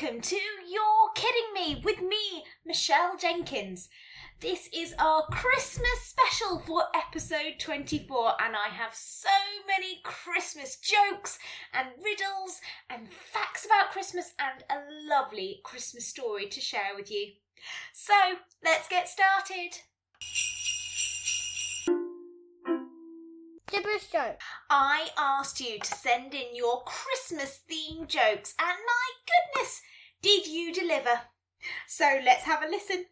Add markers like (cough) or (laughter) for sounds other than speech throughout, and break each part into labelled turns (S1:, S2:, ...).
S1: welcome to You're Kidding Me with me, Michelle Jenkins. This is our Christmas special for episode 24, and I have so many Christmas jokes and riddles and facts about Christmas and a lovely Christmas story to share with you. So, let's get started.
S2: Gibberish joke.
S1: I asked you to send in your Christmas themed jokes, and my goodness, did you deliver? So let's have a listen.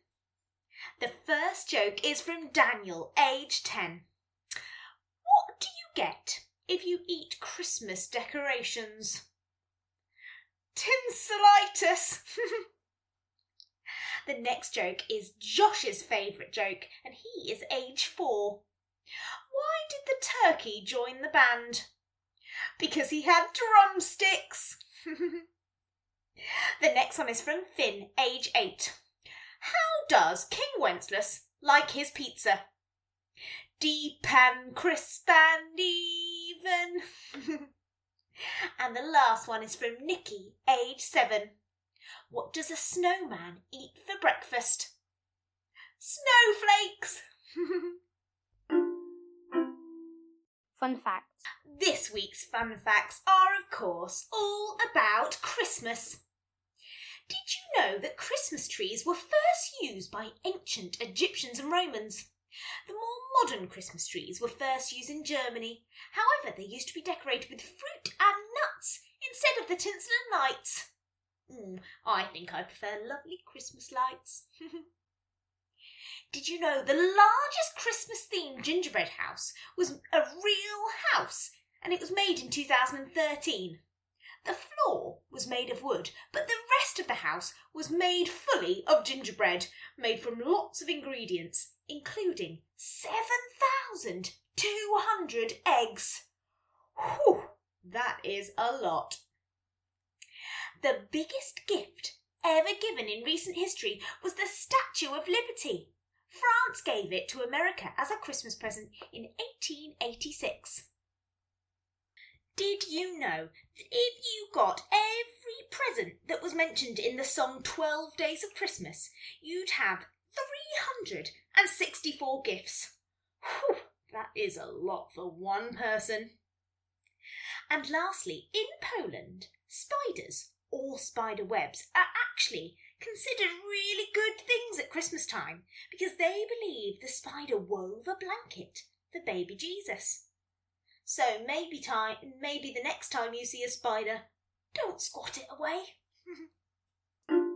S1: The first joke is from Daniel, age 10. What do you get if you eat Christmas decorations? Tinselitis! (laughs) the next joke is Josh's favourite joke, and he is age 4. Why did the turkey join the band? Because he had drumsticks. (laughs) the next one is from Finn, age 8. How does King Wenceslas like his pizza? Deep and crisp and even. (laughs) and the last one is from Nikki, age 7. What does a snowman eat for breakfast? Snowflakes! (laughs)
S2: Fun facts.
S1: This week's fun facts are, of course, all about Christmas. Did you know that Christmas trees were first used by ancient Egyptians and Romans? The more modern Christmas trees were first used in Germany. However, they used to be decorated with fruit and nuts instead of the tinsel and lights. Mm, I think I prefer lovely Christmas lights. (laughs) Did you know the largest Christmas themed gingerbread house was a real house and it was made in 2013? The floor was made of wood, but the rest of the house was made fully of gingerbread, made from lots of ingredients, including 7,200 eggs. Whew, that is a lot. The biggest gift ever given in recent history was the Statue of Liberty. France gave it to America as a Christmas present in 1886. Did you know that if you got every present that was mentioned in the song 12 Days of Christmas, you'd have 364 gifts? Whew, that is a lot for one person. And lastly, in Poland, spiders or spider webs are actually considered really good things at Christmas time because they believe the spider wove a blanket for baby Jesus. So maybe time maybe the next time you see a spider, don't squat it away. (laughs)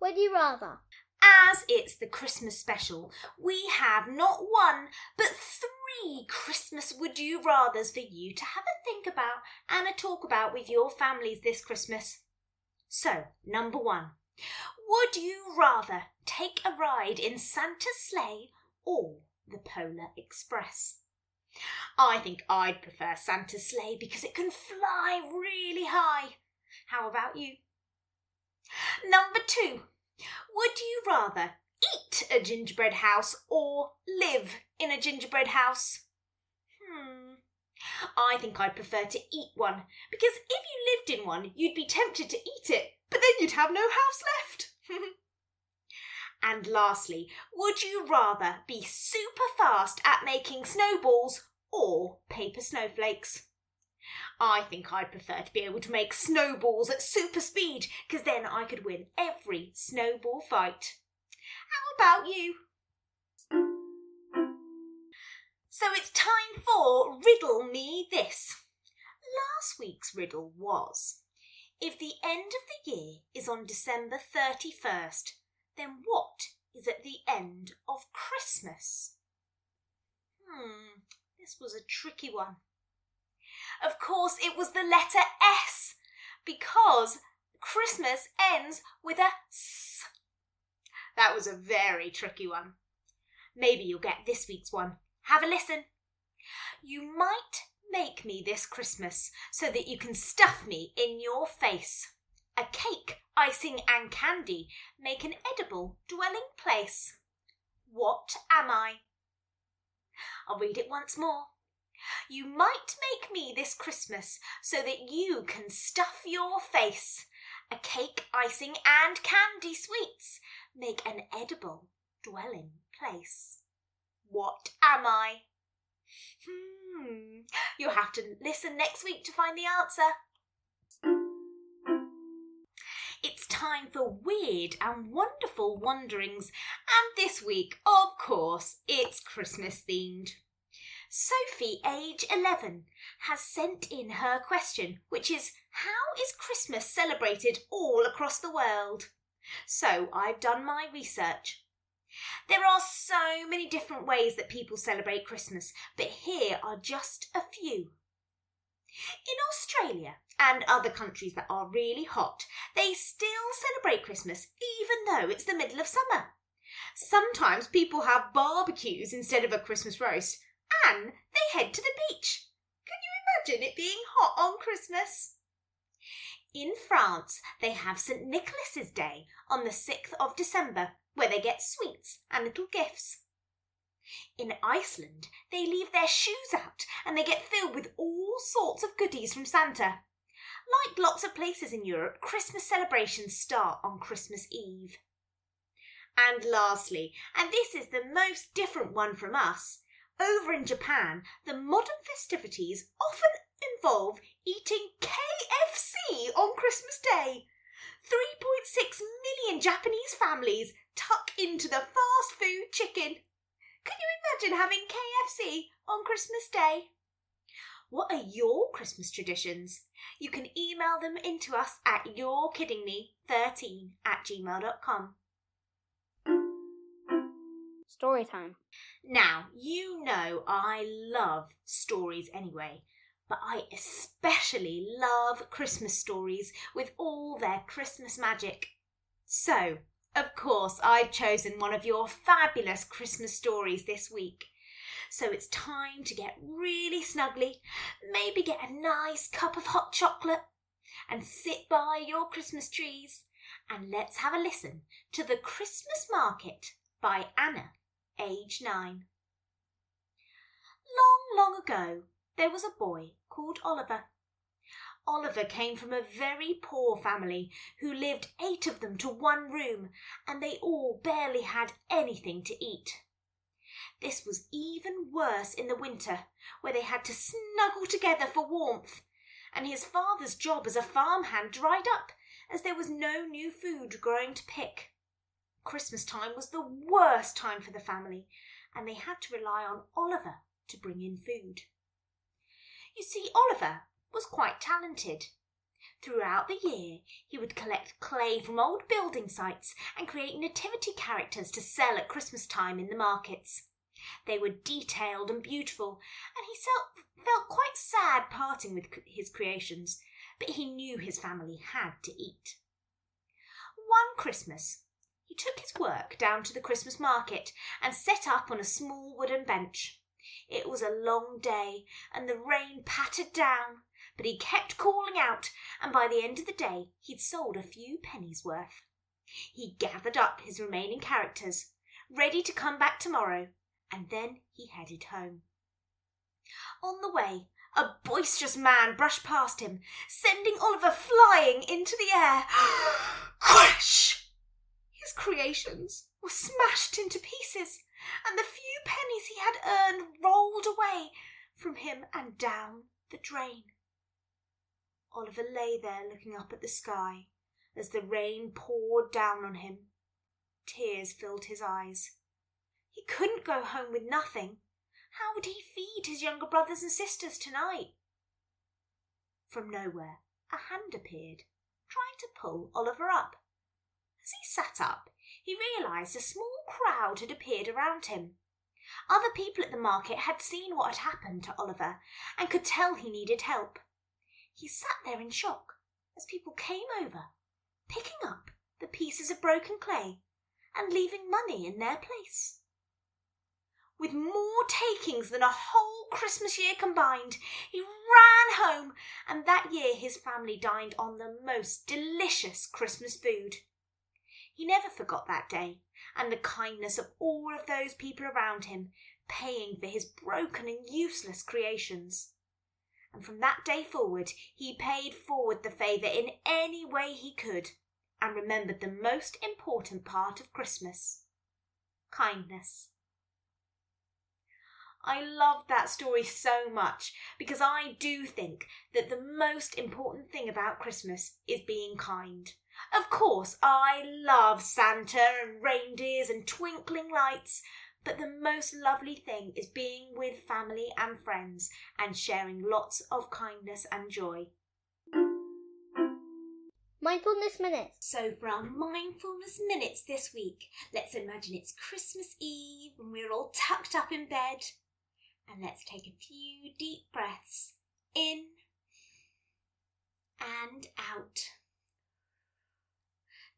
S2: Would you rather?
S1: As it's the Christmas special, we have not one but three Christmas would you rathers for you to have a think about and a talk about with your families this Christmas. So, number one, would you rather take a ride in Santa's sleigh or the Polar Express? I think I'd prefer Santa's sleigh because it can fly really high. How about you? Number two, would you rather eat a gingerbread house or live in a gingerbread house? I think I'd prefer to eat one because if you lived in one, you'd be tempted to eat it, but then you'd have no house left. (laughs) and lastly, would you rather be super fast at making snowballs or paper snowflakes? I think I'd prefer to be able to make snowballs at super speed because then I could win every snowball fight. How about you? So it's time for Riddle Me This. Last week's riddle was If the end of the year is on December 31st, then what is at the end of Christmas? Hmm, this was a tricky one. Of course, it was the letter S because Christmas ends with a S. That was a very tricky one. Maybe you'll get this week's one. Have a listen. You might make me this Christmas so that you can stuff me in your face. A cake, icing, and candy make an edible dwelling place. What am I? I'll read it once more. You might make me this Christmas so that you can stuff your face. a cake, icing, and candy sweets make an edible dwelling place. What am I? Hmm, you'll have to listen next week to find the answer. It's time for weird and wonderful wanderings, and this week, of course, it's Christmas themed. Sophie, age 11, has sent in her question, which is How is Christmas celebrated all across the world? So I've done my research. There are so many different ways that people celebrate Christmas, but here are just a few. In Australia and other countries that are really hot, they still celebrate Christmas even though it's the middle of summer. Sometimes people have barbecues instead of a Christmas roast, and they head to the beach. Can you imagine it being hot on Christmas? In France, they have St. Nicholas's Day on the 6th of December, where they get sweets and little gifts. In Iceland, they leave their shoes out and they get filled with all sorts of goodies from Santa. Like lots of places in Europe, Christmas celebrations start on Christmas Eve. And lastly, and this is the most different one from us, over in Japan, the modern festivities often involve eating KFC on Christmas Day. 3.6 million Japanese families tuck into the fast food chicken. Can you imagine having KFC on Christmas Day? What are your Christmas traditions? You can email them into us at yourekiddingme13 at gmail.com.
S2: Story time.
S1: Now, you know I love stories anyway, but I especially love Christmas stories with all their Christmas magic. So, of course, I've chosen one of your fabulous Christmas stories this week. So it's time to get really snuggly, maybe get a nice cup of hot chocolate, and sit by your Christmas trees, and let's have a listen to The Christmas Market by Anna, age nine. Long, long ago, there was a boy called Oliver. Oliver came from a very poor family who lived eight of them to one room, and they all barely had anything to eat. This was even worse in the winter, where they had to snuggle together for warmth, and his father's job as a farmhand dried up as there was no new food growing to pick. Christmas time was the worst time for the family, and they had to rely on Oliver to bring in food. You see, Oliver was quite talented. Throughout the year, he would collect clay from old building sites and create nativity characters to sell at Christmas time in the markets. They were detailed and beautiful, and he felt quite sad parting with his creations, but he knew his family had to eat. One Christmas, he took his work down to the Christmas market and set up on a small wooden bench. It was a long day, and the rain pattered down, but he kept calling out, and by the end of the day he'd sold a few pennies worth. He gathered up his remaining characters, ready to come back tomorrow, and then he headed home. On the way, a boisterous man brushed past him, sending Oliver flying into the air. (gasps) Crash! His creations were smashed into pieces, and the few pennies he had earned rolled away from him and down the drain. Oliver lay there looking up at the sky as the rain poured down on him. Tears filled his eyes. He couldn't go home with nothing. How would he feed his younger brothers and sisters tonight? From nowhere, a hand appeared, trying to pull Oliver up. As he sat up, he realised a small crowd had appeared around him. Other people at the market had seen what had happened to Oliver and could tell he needed help. He sat there in shock as people came over, picking up the pieces of broken clay and leaving money in their place. With more takings than a whole Christmas year combined, he ran home, and that year his family dined on the most delicious Christmas food. He never forgot that day and the kindness of all of those people around him, paying for his broken and useless creations. and from that day forward he paid forward the favour in any way he could and remembered the most important part of Christmas kindness. I love that story so much because I do think that the most important thing about Christmas is being kind. Of course, I love Santa and reindeers and twinkling lights, but the most lovely thing is being with family and friends and sharing lots of kindness and joy.
S2: Mindfulness Minutes.
S1: So, for our mindfulness minutes this week, let's imagine it's Christmas Eve and we're all tucked up in bed. And let's take a few deep breaths in and out.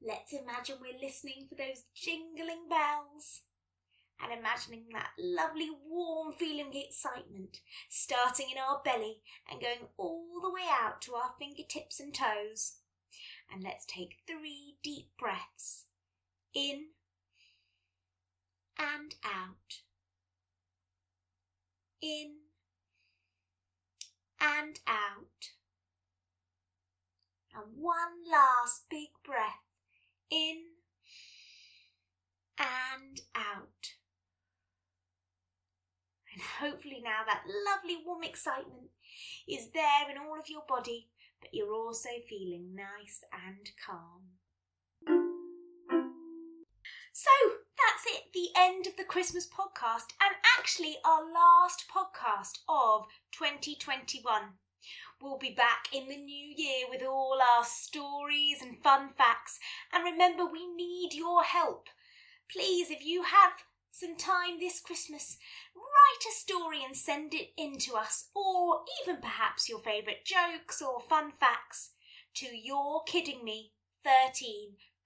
S1: Let's imagine we're listening for those jingling bells and imagining that lovely warm feeling of excitement starting in our belly and going all the way out to our fingertips and toes. And let's take three deep breaths in and out. In and out. And one last big breath in and out. And hopefully, now that lovely warm excitement is there in all of your body but you're also feeling nice and calm. So that's it, the end of the Christmas podcast, and actually our last podcast of 2021. We'll be back in the new year with all our stories and fun facts, and remember, we need your help. Please, if you have some time this Christmas, write a story and send it in to us, or even perhaps your favourite jokes or fun facts to yourekiddingme13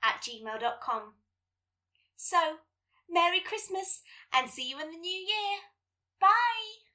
S1: at gmail.com. So, Merry Christmas and see you in the new year. Bye!